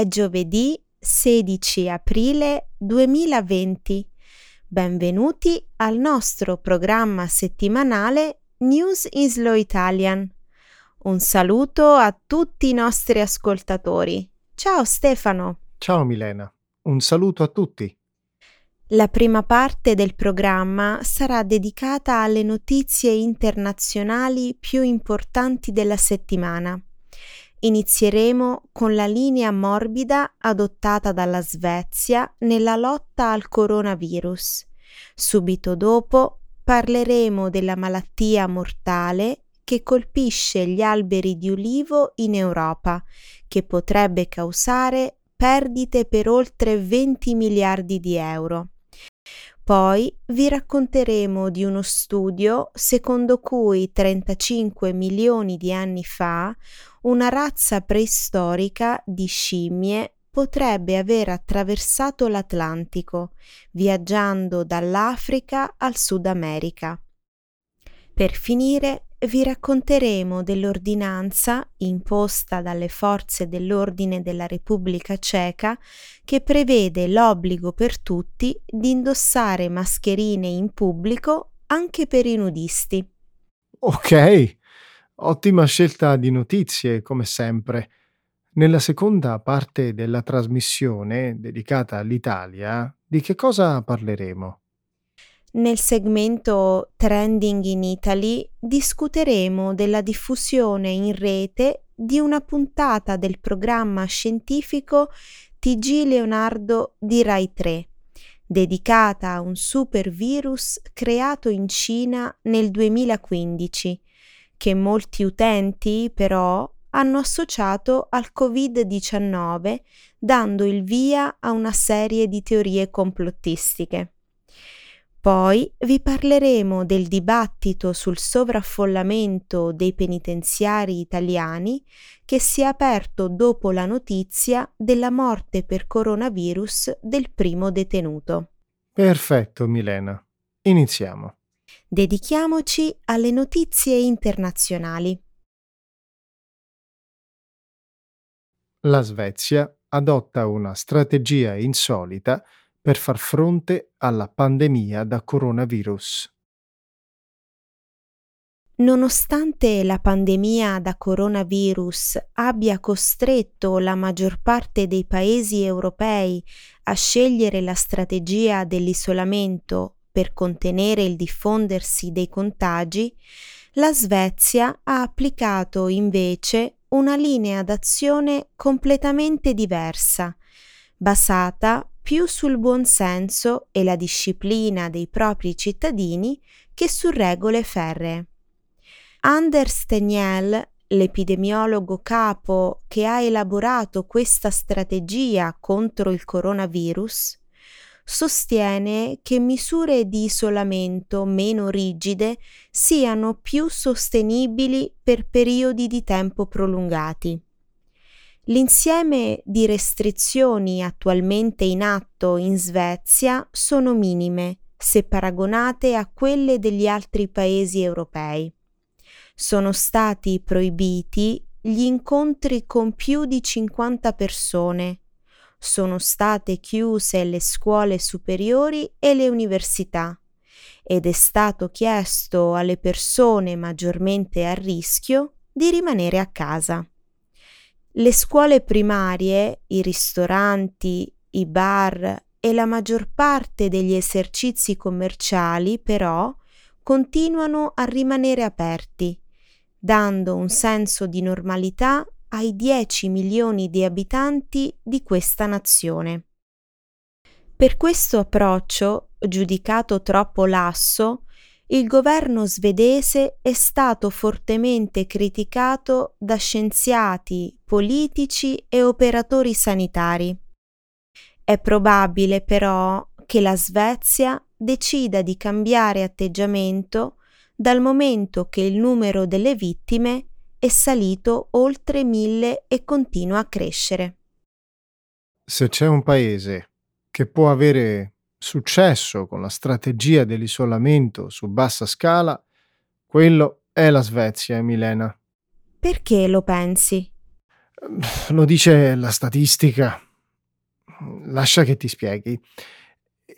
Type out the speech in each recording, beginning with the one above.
È giovedì 16 aprile 2020. Benvenuti al nostro programma settimanale News in Slow Italian. Un saluto a tutti i nostri ascoltatori. Ciao Stefano. Ciao Milena, un saluto a tutti. La prima parte del programma sarà dedicata alle notizie internazionali più importanti della settimana. Inizieremo con la linea morbida adottata dalla Svezia nella lotta al coronavirus. Subito dopo parleremo della malattia mortale che colpisce gli alberi di ulivo in Europa, che potrebbe causare perdite per oltre 20 miliardi di euro. Poi vi racconteremo di uno studio secondo cui 35 milioni di anni fa una razza preistorica di scimmie potrebbe aver attraversato l'Atlantico, viaggiando dall'Africa al Sud America. Per finire vi racconteremo dell'ordinanza imposta dalle forze dell'ordine della Repubblica Ceca che prevede l'obbligo per tutti di indossare mascherine in pubblico anche per i nudisti. Ok, ottima scelta di notizie come sempre. Nella seconda parte della trasmissione dedicata all'Italia, di che cosa parleremo? Nel segmento Trending in Italy discuteremo della diffusione in rete di una puntata del programma scientifico TG Leonardo di Rai 3, dedicata a un super virus creato in Cina nel 2015, che molti utenti però hanno associato al Covid-19, dando il via a una serie di teorie complottistiche. Poi vi parleremo del dibattito sul sovraffollamento dei penitenziari italiani che si è aperto dopo la notizia della morte per coronavirus del primo detenuto. Perfetto, Milena. Iniziamo. Dedichiamoci alle notizie internazionali. La Svezia adotta una strategia insolita per far fronte alla pandemia da coronavirus. Nonostante la pandemia da coronavirus abbia costretto la maggior parte dei paesi europei a scegliere la strategia dell'isolamento per contenere il diffondersi dei contagi, la Svezia ha applicato invece una linea d'azione completamente diversa, basata più sul buon senso e la disciplina dei propri cittadini che su regole ferree. Anders Teniel, l'epidemiologo capo che ha elaborato questa strategia contro il coronavirus, sostiene che misure di isolamento meno rigide siano più sostenibili per periodi di tempo prolungati. L'insieme di restrizioni attualmente in atto in Svezia sono minime se paragonate a quelle degli altri paesi europei. Sono stati proibiti gli incontri con più di 50 persone. Sono state chiuse le scuole superiori e le università ed è stato chiesto alle persone maggiormente a rischio di rimanere a casa. Le scuole primarie, i ristoranti, i bar e la maggior parte degli esercizi commerciali, però, continuano a rimanere aperti, dando un senso di normalità ai 10 milioni di abitanti di questa nazione. Per questo approccio, giudicato troppo lasso, il governo svedese è stato fortemente criticato da scienziati, politici e operatori sanitari. È probabile però che la Svezia decida di cambiare atteggiamento dal momento che il numero delle vittime è salito oltre mille e continua a crescere. Se c'è un paese che può avere successo con la strategia dell'isolamento su bassa scala, quello è la Svezia, Milena. Perché lo pensi? Lo dice la statistica. Lascia che ti spieghi.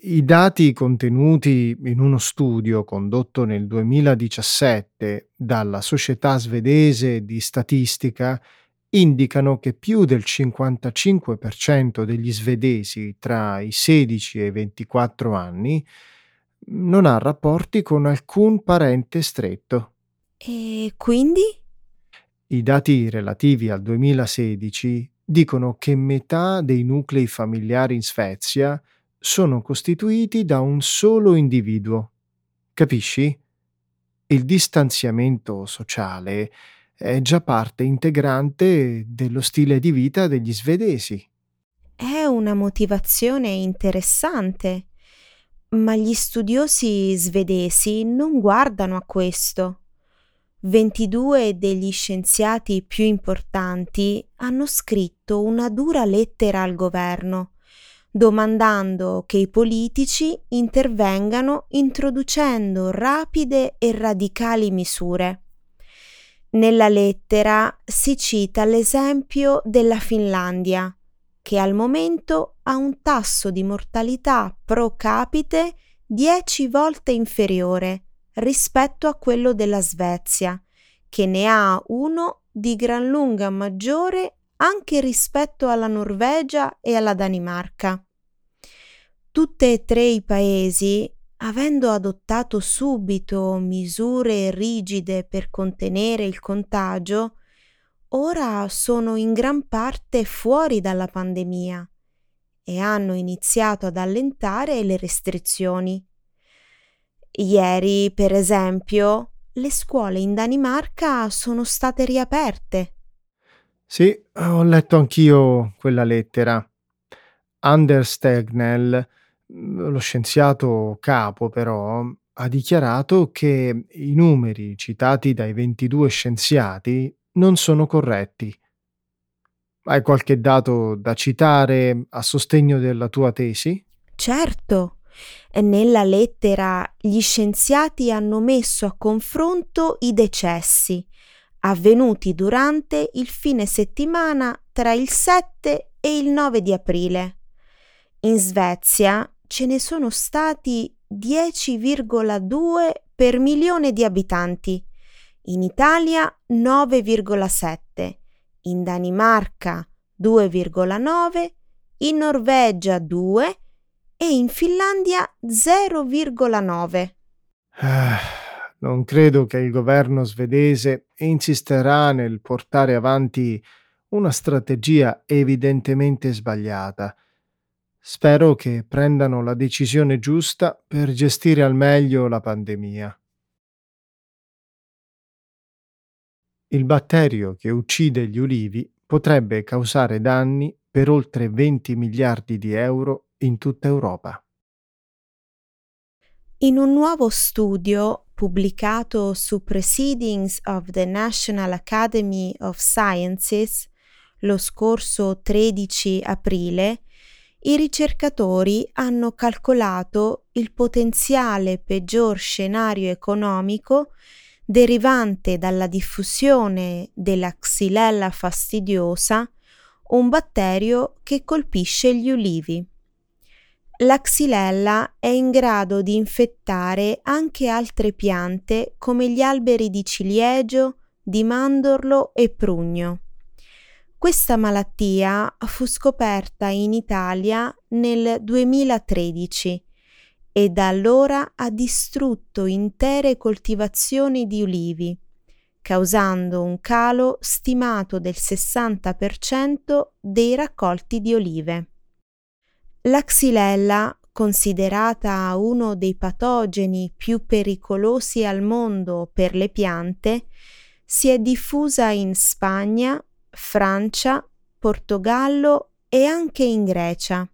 I dati contenuti in uno studio condotto nel 2017 dalla Società svedese di statistica indicano che più del 55% degli svedesi tra i 16 e i 24 anni non ha rapporti con alcun parente stretto. E quindi? I dati relativi al 2016 dicono che metà dei nuclei familiari in Svezia sono costituiti da un solo individuo. Capisci? Il distanziamento sociale è già parte integrante dello stile di vita degli svedesi. È una motivazione interessante, ma gli studiosi svedesi non guardano a questo. 22 degli scienziati più importanti hanno scritto una dura lettera al governo, domandando che i politici intervengano introducendo rapide e radicali misure. Nella lettera si cita l'esempio della Finlandia, che al momento ha un tasso di mortalità pro capite 10 volte inferiore rispetto a quello della Svezia, che ne ha uno di gran lunga maggiore anche rispetto alla Norvegia e alla Danimarca. Tutte e tre i paesi avendo adottato subito misure rigide per contenere il contagio, ora sono in gran parte fuori dalla pandemia e hanno iniziato ad allentare le restrizioni. Ieri, per esempio, le scuole in Danimarca sono state riaperte. Sì, ho letto anch'io quella lettera. Anders Tegnell lo scienziato capo però ha dichiarato che i numeri citati dai 22 scienziati non sono corretti. Hai qualche dato da citare a sostegno della tua tesi? Certo. Nella lettera gli scienziati hanno messo a confronto i decessi avvenuti durante il fine settimana tra il 7 e il 9 di aprile. In Svezia ce ne sono stati 10,2 per milione di abitanti, in Italia 9,7, in Danimarca 2,9, in Norvegia 2 e in Finlandia 0,9. Ah, non credo che il governo svedese insisterà nel portare avanti una strategia evidentemente sbagliata Spero che prendano la decisione giusta per gestire al meglio la pandemia. Il batterio che uccide gli ulivi potrebbe causare danni per oltre 20 miliardi di euro in tutta Europa. In un nuovo studio pubblicato su Proceedings of the National Academy of Sciences lo scorso 13 aprile, i ricercatori hanno calcolato il potenziale peggior scenario economico derivante dalla diffusione della Xylella fastidiosa, un batterio che colpisce gli ulivi. La Xylella è in grado di infettare anche altre piante come gli alberi di ciliegio, di mandorlo e prugno. Questa malattia fu scoperta in Italia nel 2013 e da allora ha distrutto intere coltivazioni di ulivi, causando un calo stimato del 60% dei raccolti di olive. La xylella, considerata uno dei patogeni più pericolosi al mondo per le piante, si è diffusa in Spagna, Francia, Portogallo e anche in Grecia.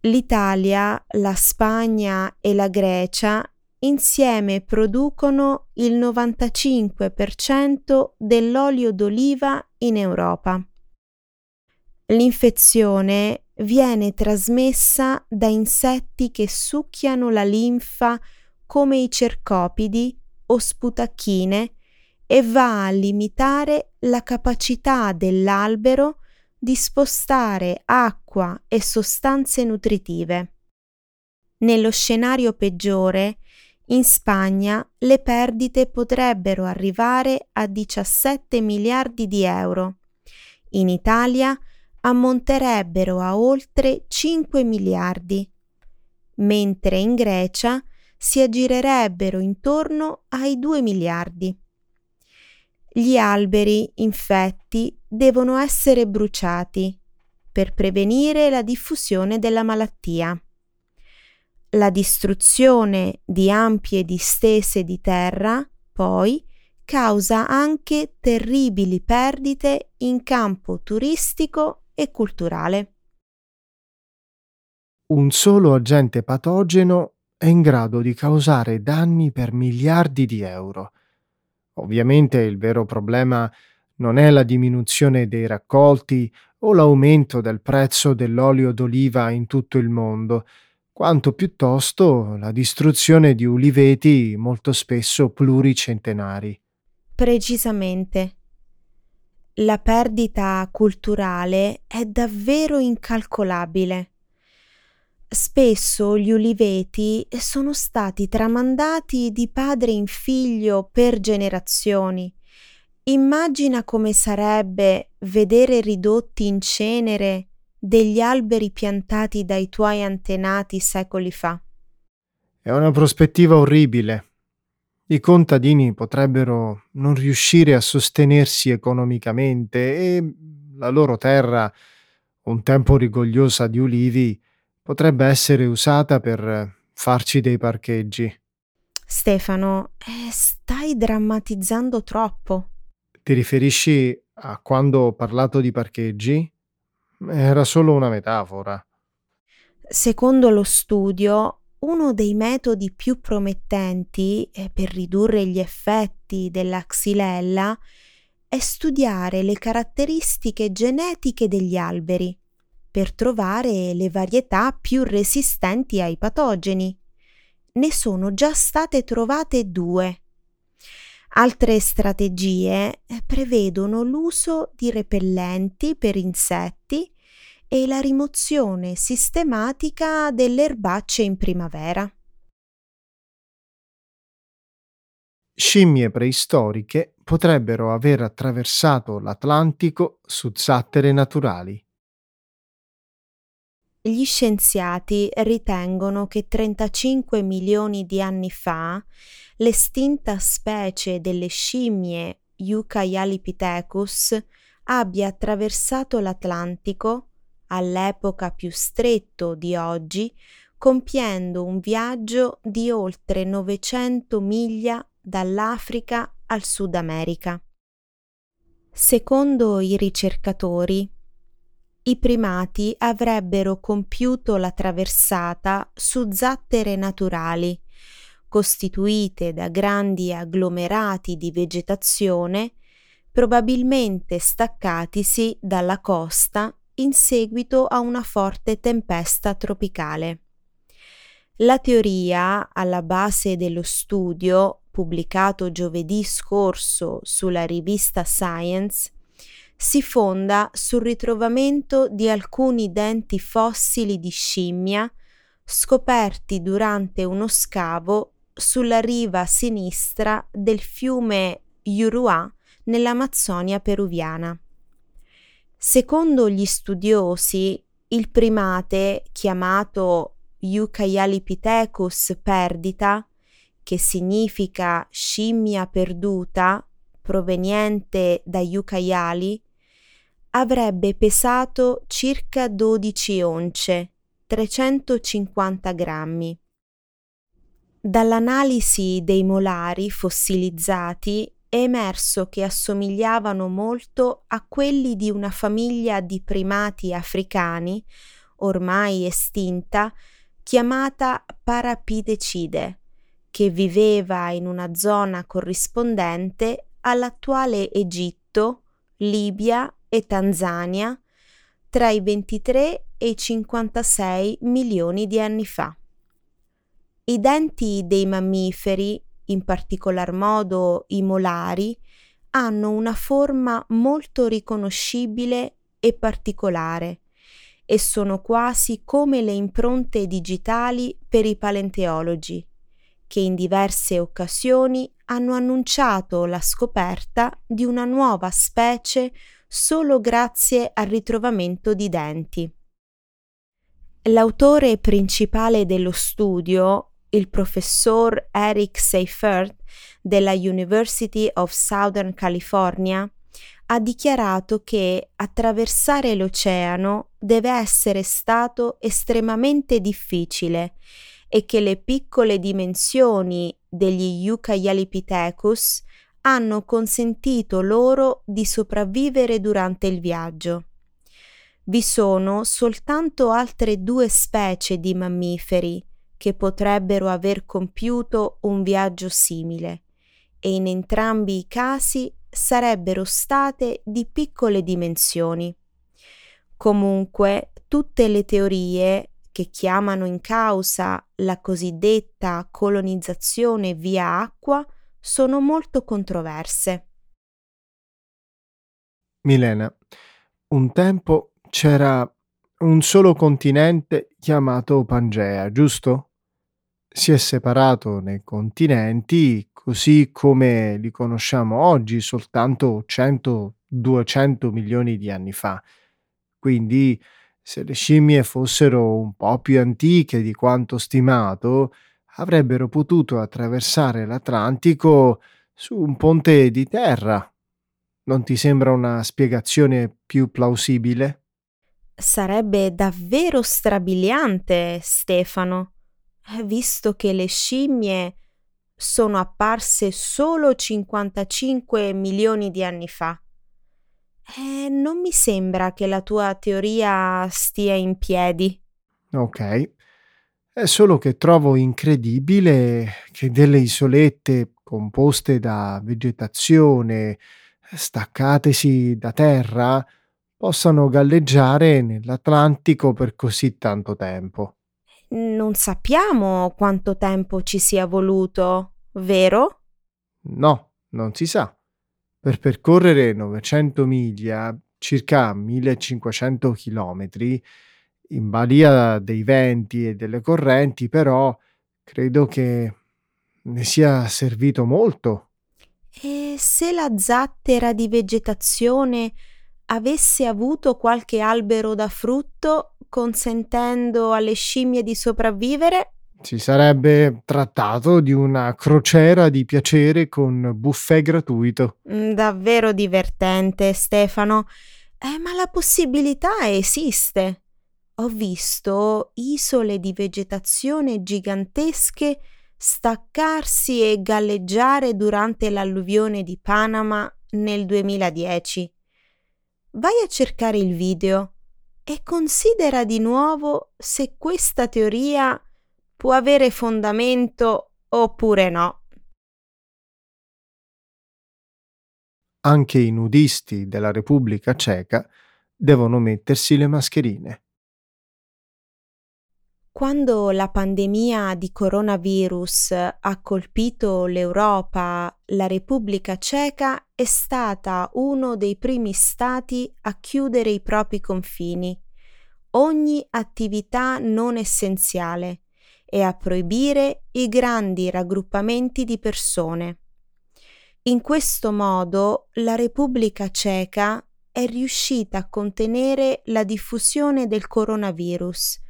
L'Italia, la Spagna e la Grecia insieme producono il 95% dell'olio d'oliva in Europa. L'infezione viene trasmessa da insetti che succhiano la linfa come i cercopidi o sputacchine e va a limitare la capacità dell'albero di spostare acqua e sostanze nutritive. Nello scenario peggiore, in Spagna le perdite potrebbero arrivare a 17 miliardi di euro. In Italia ammonterebbero a oltre 5 miliardi, mentre in Grecia si aggirerebbero intorno ai 2 miliardi. Gli alberi, infetti, devono essere bruciati per prevenire la diffusione della malattia. La distruzione di ampie distese di terra, poi, causa anche terribili perdite in campo turistico e culturale. Un solo agente patogeno è in grado di causare danni per miliardi di euro. Ovviamente il vero problema non è la diminuzione dei raccolti o l'aumento del prezzo dell'olio d'oliva in tutto il mondo, quanto piuttosto la distruzione di uliveti molto spesso pluricentenari. Precisamente. La perdita culturale è davvero incalcolabile. Spesso gli uliveti sono stati tramandati di padre in figlio per generazioni. Immagina come sarebbe vedere ridotti in cenere degli alberi piantati dai tuoi antenati secoli fa. È una prospettiva orribile. I contadini potrebbero non riuscire a sostenersi economicamente e la loro terra, un tempo rigogliosa di ulivi, potrebbe essere usata per farci dei parcheggi. Stefano, eh, stai drammatizzando troppo. Ti riferisci a quando ho parlato di parcheggi? Era solo una metafora. Secondo lo studio, uno dei metodi più promettenti eh, per ridurre gli effetti della xylella è studiare le caratteristiche genetiche degli alberi per trovare le varietà più resistenti ai patogeni. Ne sono già state trovate due. Altre strategie eh, prevedono l'uso di repellenti per insetti e la rimozione sistematica delle erbacce in primavera. Scimmie preistoriche potrebbero aver attraversato l'Atlantico su zattere naturali. Gli scienziati ritengono che 35 milioni di anni fa l'estinta specie delle scimmie Eucayalipithecus abbia attraversato l'Atlantico all'epoca più stretto di oggi, compiendo un viaggio di oltre 900 miglia dall'Africa al Sud America. Secondo i ricercatori, i primati avrebbero compiuto la traversata su zattere naturali, costituite da grandi agglomerati di vegetazione, probabilmente staccatisi dalla costa in seguito a una forte tempesta tropicale. La teoria alla base dello studio, pubblicato giovedì scorso sulla rivista Science, si fonda sul ritrovamento di alcuni denti fossili di scimmia scoperti durante uno scavo sulla riva sinistra del fiume Yurua nell'Amazzonia peruviana. Secondo gli studiosi, il primate chiamato Eucayalipithecus perdita, che significa scimmia perduta, proveniente dagli Ucaiali, avrebbe pesato circa 12 once, 350 grammi. Dall'analisi dei molari fossilizzati è emerso che assomigliavano molto a quelli di una famiglia di primati africani, ormai estinta, chiamata Parapidecide, che viveva in una zona corrispondente all'attuale Egitto, Libia e Tanzania tra i 23 e i 56 milioni di anni fa. I denti dei mammiferi, in particolar modo i molari, hanno una forma molto riconoscibile e particolare e sono quasi come le impronte digitali per i paleontologi, che in diverse occasioni hanno annunciato la scoperta di una nuova specie solo grazie al ritrovamento di denti. L'autore principale dello studio, il professor Eric Seifert della University of Southern California, ha dichiarato che attraversare l'oceano deve essere stato estremamente difficile e che le piccole dimensioni degli Eucayalipithecus hanno consentito loro di sopravvivere durante il viaggio. Vi sono soltanto altre due specie di mammiferi che potrebbero aver compiuto un viaggio simile e in entrambi i casi sarebbero state di piccole dimensioni. Comunque, tutte le teorie che chiamano in causa la cosiddetta colonizzazione via acqua sono molto controverse. Milena, un tempo c'era un solo continente chiamato Pangea, giusto? Si è separato nei continenti così come li conosciamo oggi soltanto 100-200 milioni di anni fa. Quindi se le scimmie fossero un po' più antiche di quanto stimato, avrebbero potuto attraversare l'Atlantico su un ponte di terra. Non ti sembra una spiegazione più plausibile? Sarebbe davvero strabiliante, Stefano, visto che le scimmie sono apparse solo 55 milioni di anni fa. Eh, non mi sembra che la tua teoria stia in piedi. Ok. È solo che trovo incredibile che delle isolette composte da vegetazione, staccatesi da terra, possano galleggiare nell'Atlantico per così tanto tempo. Non sappiamo quanto tempo ci sia voluto, vero? No, non si sa. Per percorrere 900 miglia, circa 1500 chilometri, in balia dei venti e delle correnti, però credo che ne sia servito molto. E se la zattera di vegetazione avesse avuto qualche albero da frutto, consentendo alle scimmie di sopravvivere? Si sarebbe trattato di una crociera di piacere con buffet gratuito. Mm, davvero divertente, Stefano. Eh, ma la possibilità esiste. Ho visto isole di vegetazione gigantesche staccarsi e galleggiare durante l'alluvione di Panama nel 2010. Vai a cercare il video e considera di nuovo se questa teoria può avere fondamento oppure no. Anche i nudisti della Repubblica Ceca devono mettersi le mascherine. Quando la pandemia di coronavirus ha colpito l'Europa, la Repubblica Ceca è stata uno dei primi stati a chiudere i propri confini, ogni attività non essenziale e a proibire i grandi raggruppamenti di persone. In questo modo la Repubblica Ceca è riuscita a contenere la diffusione del coronavirus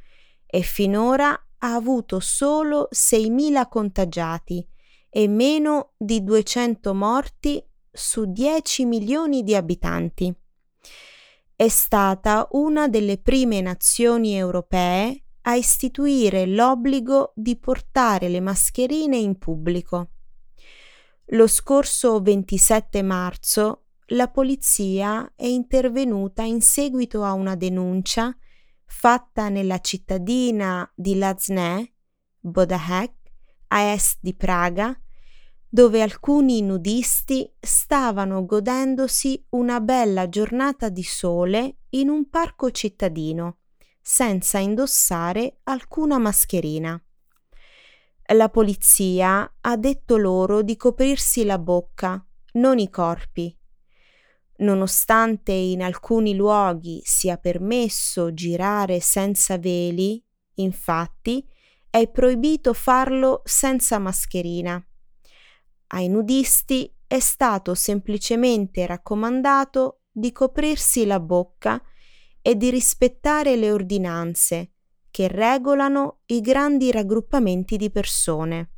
e finora ha avuto solo 6.000 contagiati e meno di 200 morti su 10 milioni di abitanti. È stata una delle prime nazioni europee a istituire l'obbligo di portare le mascherine in pubblico. Lo scorso 27 marzo la polizia è intervenuta in seguito a una denuncia fatta nella cittadina di Lazne, Bodahek, a est di Praga, dove alcuni nudisti stavano godendosi una bella giornata di sole in un parco cittadino senza indossare alcuna mascherina. La polizia ha detto loro di coprirsi la bocca, non i corpi. Nonostante in alcuni luoghi sia permesso girare senza veli, infatti, è proibito farlo senza mascherina. Ai nudisti è stato semplicemente raccomandato di coprirsi la bocca e di rispettare le ordinanze che regolano i grandi raggruppamenti di persone.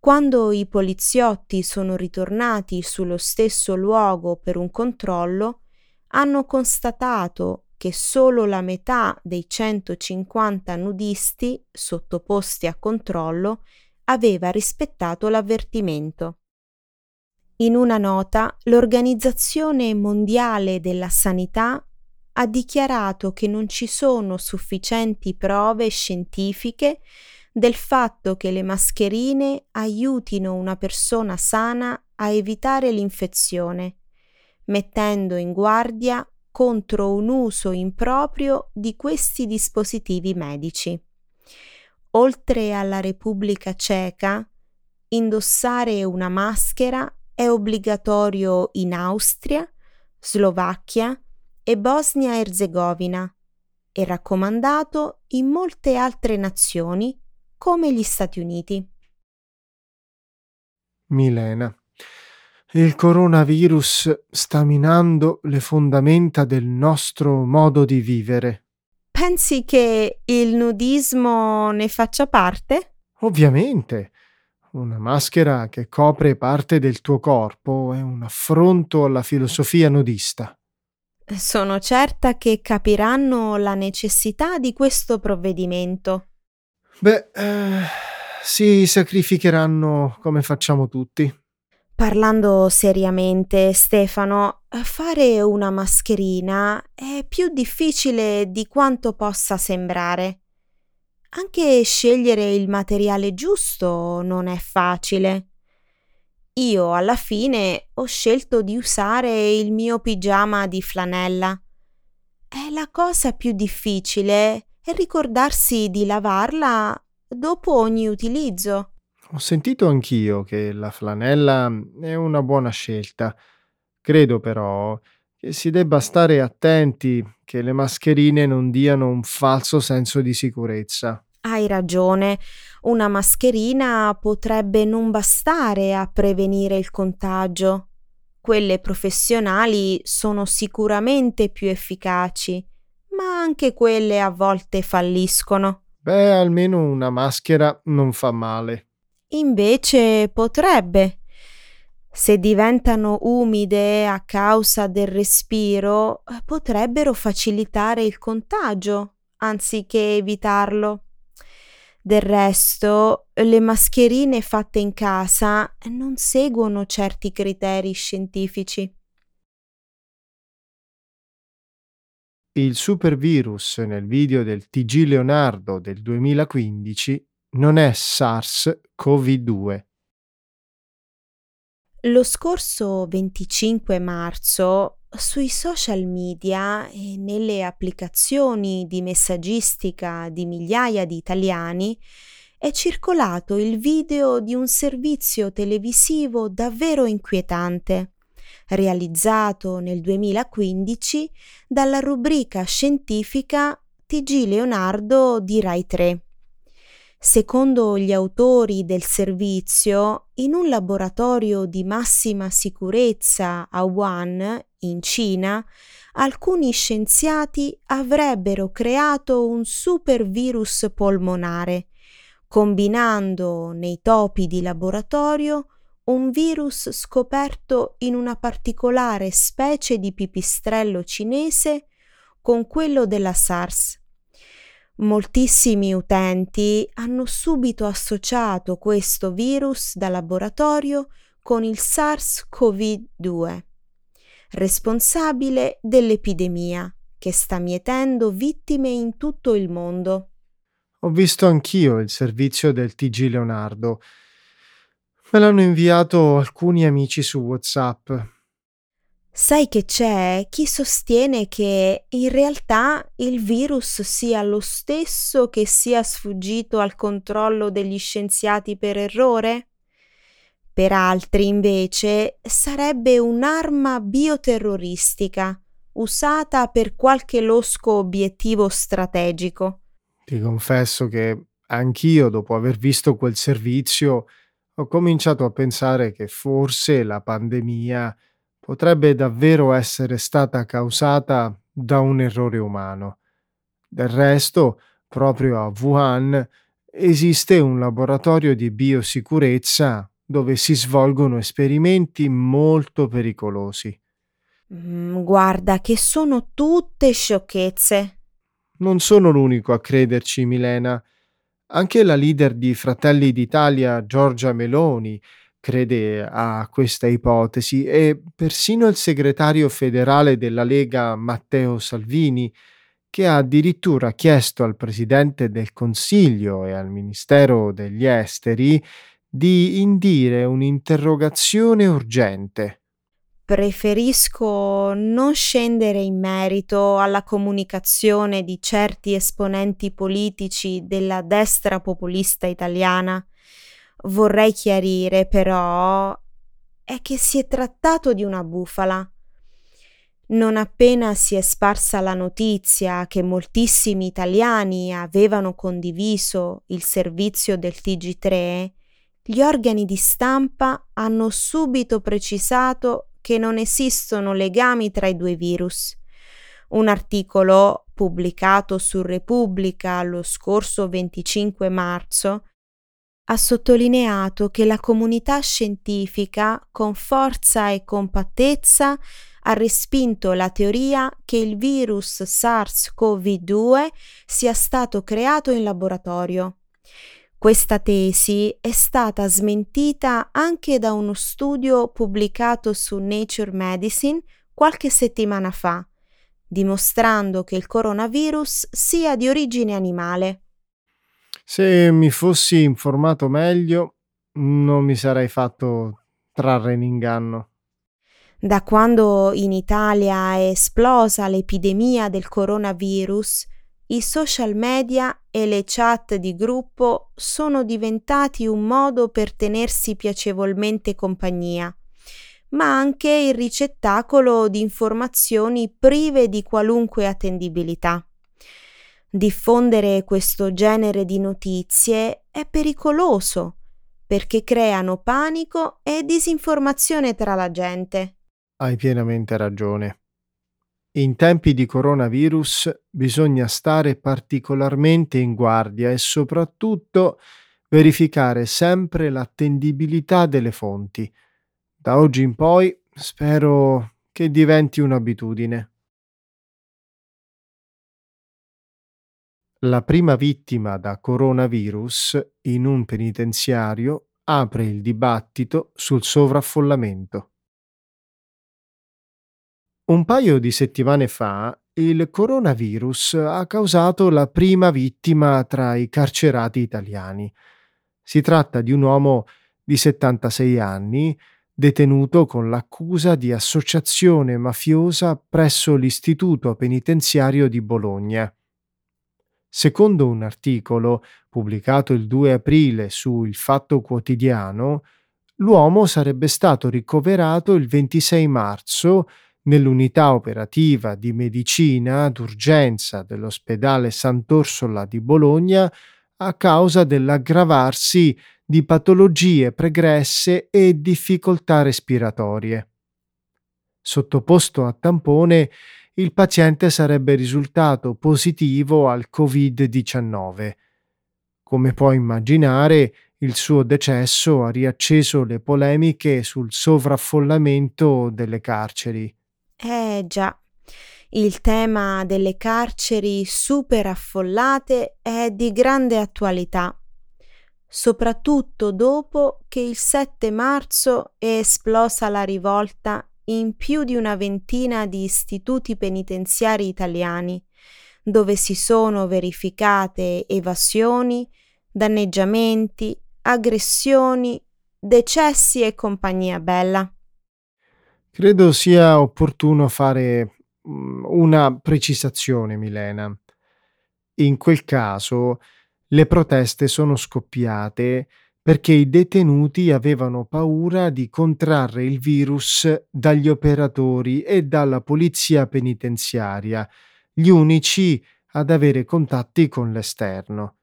Quando i poliziotti sono ritornati sullo stesso luogo per un controllo, hanno constatato che solo la metà dei 150 nudisti sottoposti a controllo aveva rispettato l'avvertimento. In una nota, l'Organizzazione Mondiale della Sanità ha dichiarato che non ci sono sufficienti prove scientifiche del fatto che le mascherine aiutino una persona sana a evitare l'infezione, mettendo in guardia contro un uso improprio di questi dispositivi medici. Oltre alla Repubblica Ceca, indossare una maschera è obbligatorio in Austria, Slovacchia e Bosnia-Erzegovina e raccomandato in molte altre nazioni come gli Stati Uniti. Milena. Il coronavirus sta minando le fondamenta del nostro modo di vivere. Pensi che il nudismo ne faccia parte? Ovviamente. Una maschera che copre parte del tuo corpo è un affronto alla filosofia nudista. Sono certa che capiranno la necessità di questo provvedimento. Beh, eh, si sacrificheranno come facciamo tutti. Parlando seriamente, Stefano, fare una mascherina è più difficile di quanto possa sembrare. Anche scegliere il materiale giusto non è facile. Io alla fine ho scelto di usare il mio pigiama di flanella. È la cosa più difficile è ricordarsi di lavarla dopo ogni utilizzo. Ho sentito anch'io che la flanella è una buona scelta. Credo però che si debba stare attenti che le mascherine non diano un falso senso di sicurezza. Hai ragione, una mascherina potrebbe non bastare a prevenire il contagio. Quelle professionali sono sicuramente più efficaci, ma anche quelle a volte falliscono. Beh, almeno una maschera non fa male. Invece potrebbe. Se diventano umide a causa del respiro, potrebbero facilitare il contagio anziché evitarlo. Del resto, le mascherine fatte in casa non seguono certi criteri scientifici. Il supervirus nel video del TG Leonardo del 2015 non è SARS-CoV-2 lo scorso 25 marzo sui social media e nelle applicazioni di messaggistica di migliaia di italiani è circolato il video di un servizio televisivo davvero inquietante, realizzato nel 2015 dalla rubrica scientifica TG Leonardo di Rai 3. Secondo gli autori del servizio, in un laboratorio di massima sicurezza a Wuhan, in Cina, alcuni scienziati avrebbero creato un supervirus polmonare, combinando nei topi di laboratorio un virus scoperto in una particolare specie di pipistrello cinese con quello della SARS Moltissimi utenti hanno subito associato questo virus da laboratorio con il SARS-CoV-2, responsabile dell'epidemia che sta mietendo vittime in tutto il mondo. Ho visto anch'io il servizio del TG Leonardo. Me l'hanno inviato alcuni amici su WhatsApp Sai che c'è chi sostiene che in realtà il virus sia lo stesso che sia sfuggito al controllo degli scienziati per errore? Per altri, invece, sarebbe un'arma bioterroristica usata per qualche losco obiettivo strategico. Ti confesso che anch'io, dopo aver visto quel servizio, ho cominciato a pensare che forse la pandemia potrebbe davvero essere stata causata da un errore umano. Del resto, proprio a Wuhan esiste un laboratorio di biosicurezza dove si svolgono esperimenti molto pericolosi. Mm, guarda che sono tutte sciocchezze. Non sono l'unico a crederci, Milena. Anche la leader di Fratelli d'Italia, Giorgia Meloni, crede a questa ipotesi e persino il segretario federale della Lega, Matteo Salvini, che ha addirittura chiesto al Presidente del Consiglio e al Ministero degli Esteri di indire un'interrogazione urgente. Preferisco non scendere in merito alla comunicazione di certi esponenti politici della destra populista italiana. Vorrei chiarire però è che si è trattato di una bufala. Non appena si è sparsa la notizia che moltissimi italiani avevano condiviso il servizio del TG3, gli organi di stampa hanno subito precisato che non esistono legami tra i due virus. Un articolo pubblicato su Repubblica lo scorso 25 marzo ha sottolineato che la comunità scientifica con forza e compattezza ha respinto la teoria che il virus SARS-CoV-2 sia stato creato in laboratorio. Questa tesi è stata smentita anche da uno studio pubblicato su Nature Medicine qualche settimana fa, dimostrando che il coronavirus sia di origine animale. Se mi fossi informato meglio, non mi sarei fatto trarre in inganno. Da quando in Italia è esplosa l'epidemia del coronavirus, i social media e le chat di gruppo sono diventati un modo per tenersi piacevolmente compagnia, ma anche il ricettacolo di informazioni prive di qualunque attendibilità. Diffondere questo genere di notizie è pericoloso perché creano panico e disinformazione tra la gente. Hai pienamente ragione. In tempi di coronavirus bisogna stare particolarmente in guardia e soprattutto verificare sempre l'attendibilità delle fonti. Da oggi in poi spero che diventi un'abitudine. La prima vittima da coronavirus in un penitenziario apre il dibattito sul sovraffollamento. Un paio di settimane fa il coronavirus ha causato la prima vittima tra i carcerati italiani. Si tratta di un uomo di 76 anni, detenuto con l'accusa di associazione mafiosa presso l'istituto penitenziario di Bologna. Secondo un articolo pubblicato il 2 aprile su Il Fatto Quotidiano, l'uomo sarebbe stato ricoverato il 26 marzo nell'unità operativa di medicina d'urgenza dell'ospedale Sant'Orsola di Bologna a causa dell'aggravarsi di patologie pregresse e difficoltà respiratorie. Sottoposto a tampone, il paziente sarebbe risultato positivo al Covid-19. Come puoi immaginare, il suo decesso ha riacceso le polemiche sul sovraffollamento delle carceri. Eh già, il tema delle carceri super affollate è di grande attualità, soprattutto dopo che il 7 marzo è esplosa la rivolta in più di una ventina di istituti penitenziari italiani, dove si sono verificate evasioni, danneggiamenti, aggressioni, decessi e compagnia bella. Credo sia opportuno fare mm, una precisazione, Milena. In quel caso le proteste sono scoppiate perché i detenuti avevano paura di contrarre il virus dagli operatori e dalla polizia penitenziaria, gli unici ad avere contatti con l'esterno.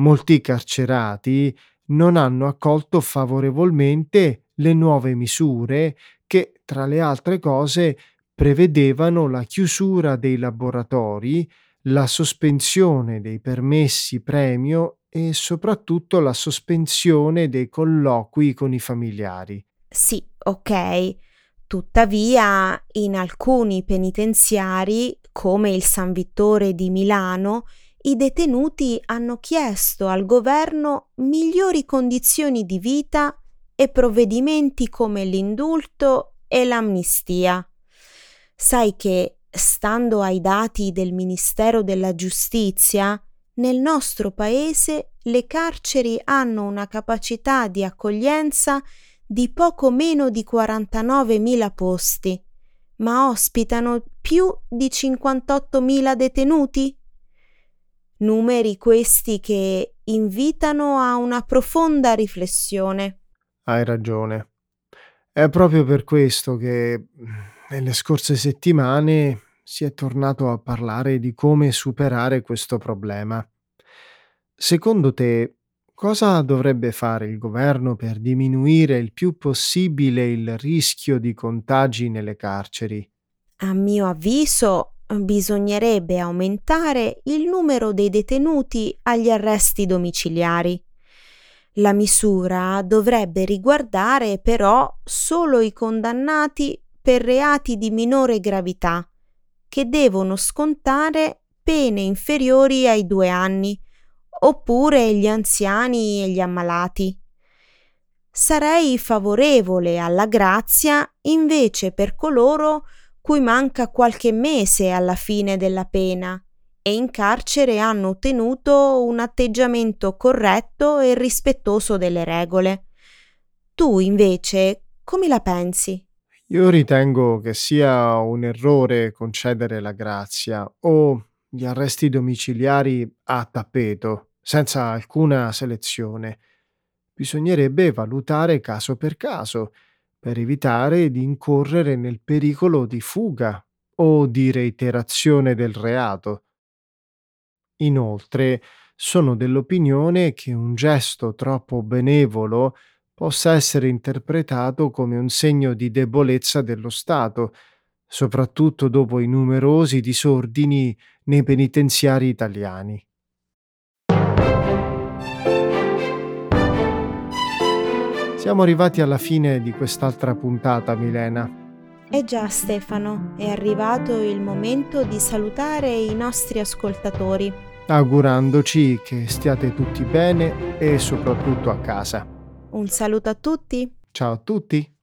Molti carcerati non hanno accolto favorevolmente le nuove misure che, tra le altre cose, prevedevano la chiusura dei laboratori, la sospensione dei permessi premio e soprattutto la sospensione dei colloqui con i familiari. Sì, ok. Tuttavia, in alcuni penitenziari, come il San Vittore di Milano, i detenuti hanno chiesto al governo migliori condizioni di vita e provvedimenti come l'indulto e l'amnistia. Sai che, stando ai dati del Ministero della Giustizia, nel nostro paese le carceri hanno una capacità di accoglienza di poco meno di 49.000 posti, ma ospitano più di 58.000 detenuti? Numeri questi che invitano a una profonda riflessione. Hai ragione. È proprio per questo che nelle scorse settimane si è tornato a parlare di come superare questo problema. Secondo te, cosa dovrebbe fare il governo per diminuire il più possibile il rischio di contagi nelle carceri? A mio avviso, bisognerebbe aumentare il numero dei detenuti agli arresti domiciliari. La misura dovrebbe riguardare però solo i condannati per reati di minore gravità, che devono scontare pene inferiori ai due anni, oppure gli anziani e gli ammalati. Sarei favorevole alla grazia invece per coloro cui manca qualche mese alla fine della pena e in carcere hanno ottenuto un atteggiamento corretto e rispettoso delle regole. Tu invece come la pensi? Io ritengo che sia un errore concedere la grazia o gli arresti domiciliari a tappeto, senza alcuna selezione. Bisognerebbe valutare caso per caso per evitare di incorrere nel pericolo di fuga o di reiterazione del reato. Inoltre, sono dell'opinione che un gesto troppo benevolo possa essere interpretato come un segno di debolezza dello Stato, soprattutto dopo i numerosi disordini nei penitenziari italiani. Siamo arrivati alla fine di quest'altra puntata, Milena. Eh già, Stefano, è arrivato il momento di salutare i nostri ascoltatori. Augurandoci che stiate tutti bene e soprattutto a casa. Un saluto a tutti. Ciao a tutti.